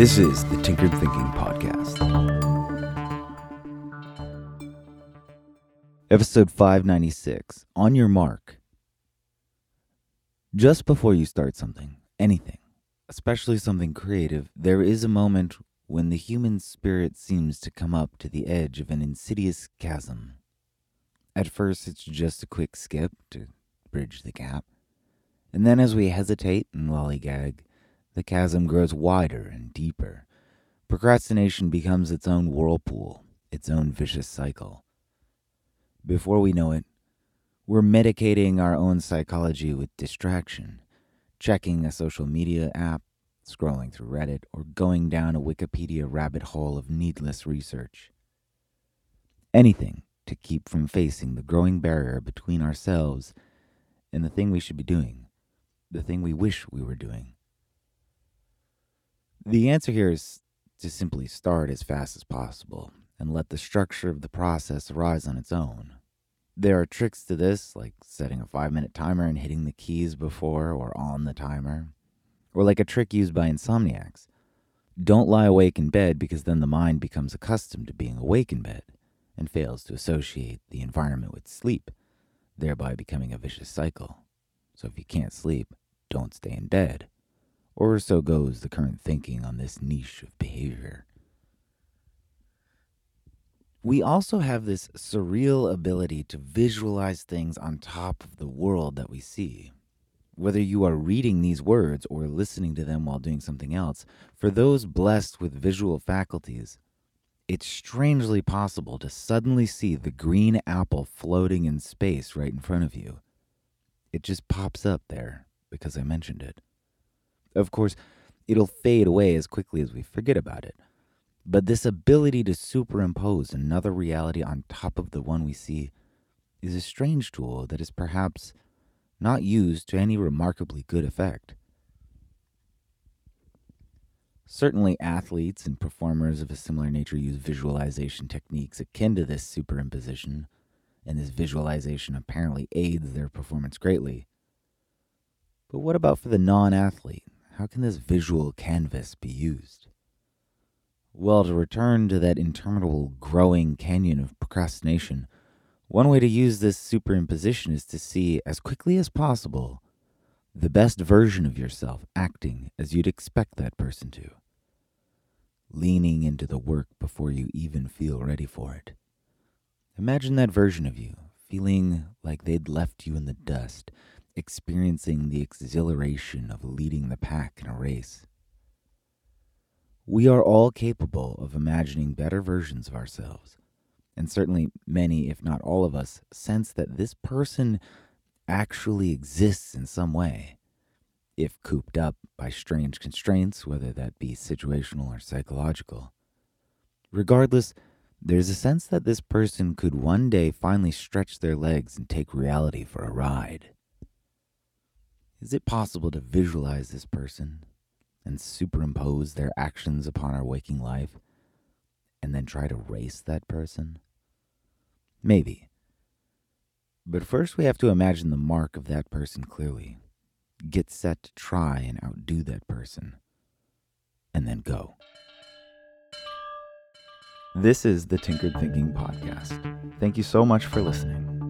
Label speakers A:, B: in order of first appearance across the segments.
A: This is the Tinkered Thinking Podcast. Episode 596 On Your Mark. Just before you start something, anything, especially something creative, there is a moment when the human spirit seems to come up to the edge of an insidious chasm. At first, it's just a quick skip to bridge the gap. And then, as we hesitate and lollygag, the chasm grows wider and deeper. Procrastination becomes its own whirlpool, its own vicious cycle. Before we know it, we're medicating our own psychology with distraction, checking a social media app, scrolling through Reddit, or going down a Wikipedia rabbit hole of needless research. Anything to keep from facing the growing barrier between ourselves and the thing we should be doing, the thing we wish we were doing. The answer here is to simply start as fast as possible and let the structure of the process arise on its own. There are tricks to this, like setting a five minute timer and hitting the keys before or on the timer, or like a trick used by insomniacs. Don't lie awake in bed because then the mind becomes accustomed to being awake in bed and fails to associate the environment with sleep, thereby becoming a vicious cycle. So if you can't sleep, don't stay in bed. Or so goes the current thinking on this niche of behavior. We also have this surreal ability to visualize things on top of the world that we see. Whether you are reading these words or listening to them while doing something else, for those blessed with visual faculties, it's strangely possible to suddenly see the green apple floating in space right in front of you. It just pops up there because I mentioned it. Of course, it'll fade away as quickly as we forget about it. But this ability to superimpose another reality on top of the one we see is a strange tool that is perhaps not used to any remarkably good effect. Certainly, athletes and performers of a similar nature use visualization techniques akin to this superimposition, and this visualization apparently aids their performance greatly. But what about for the non athlete? How can this visual canvas be used? Well, to return to that interminable growing canyon of procrastination, one way to use this superimposition is to see as quickly as possible the best version of yourself acting as you'd expect that person to, leaning into the work before you even feel ready for it. Imagine that version of you feeling like they'd left you in the dust, experiencing the exhilaration of leading the pack in a race. We are all capable of imagining better versions of ourselves, and certainly many, if not all of us, sense that this person actually exists in some way, if cooped up by strange constraints, whether that be situational or psychological. Regardless, there's a sense that this person could one day finally stretch their legs and take reality for a ride. Is it possible to visualize this person and superimpose their actions upon our waking life and then try to race that person? Maybe. But first, we have to imagine the mark of that person clearly, get set to try and outdo that person, and then go. This is the Tinkered Thinking Podcast. Thank you so much for listening.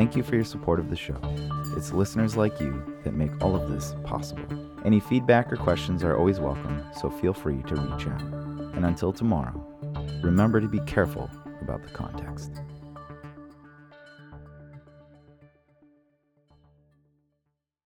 A: Thank you for your support of the show. It's listeners like you that make all of this possible. Any feedback or questions are always welcome, so feel free to reach out. And until tomorrow, remember to be careful about the context.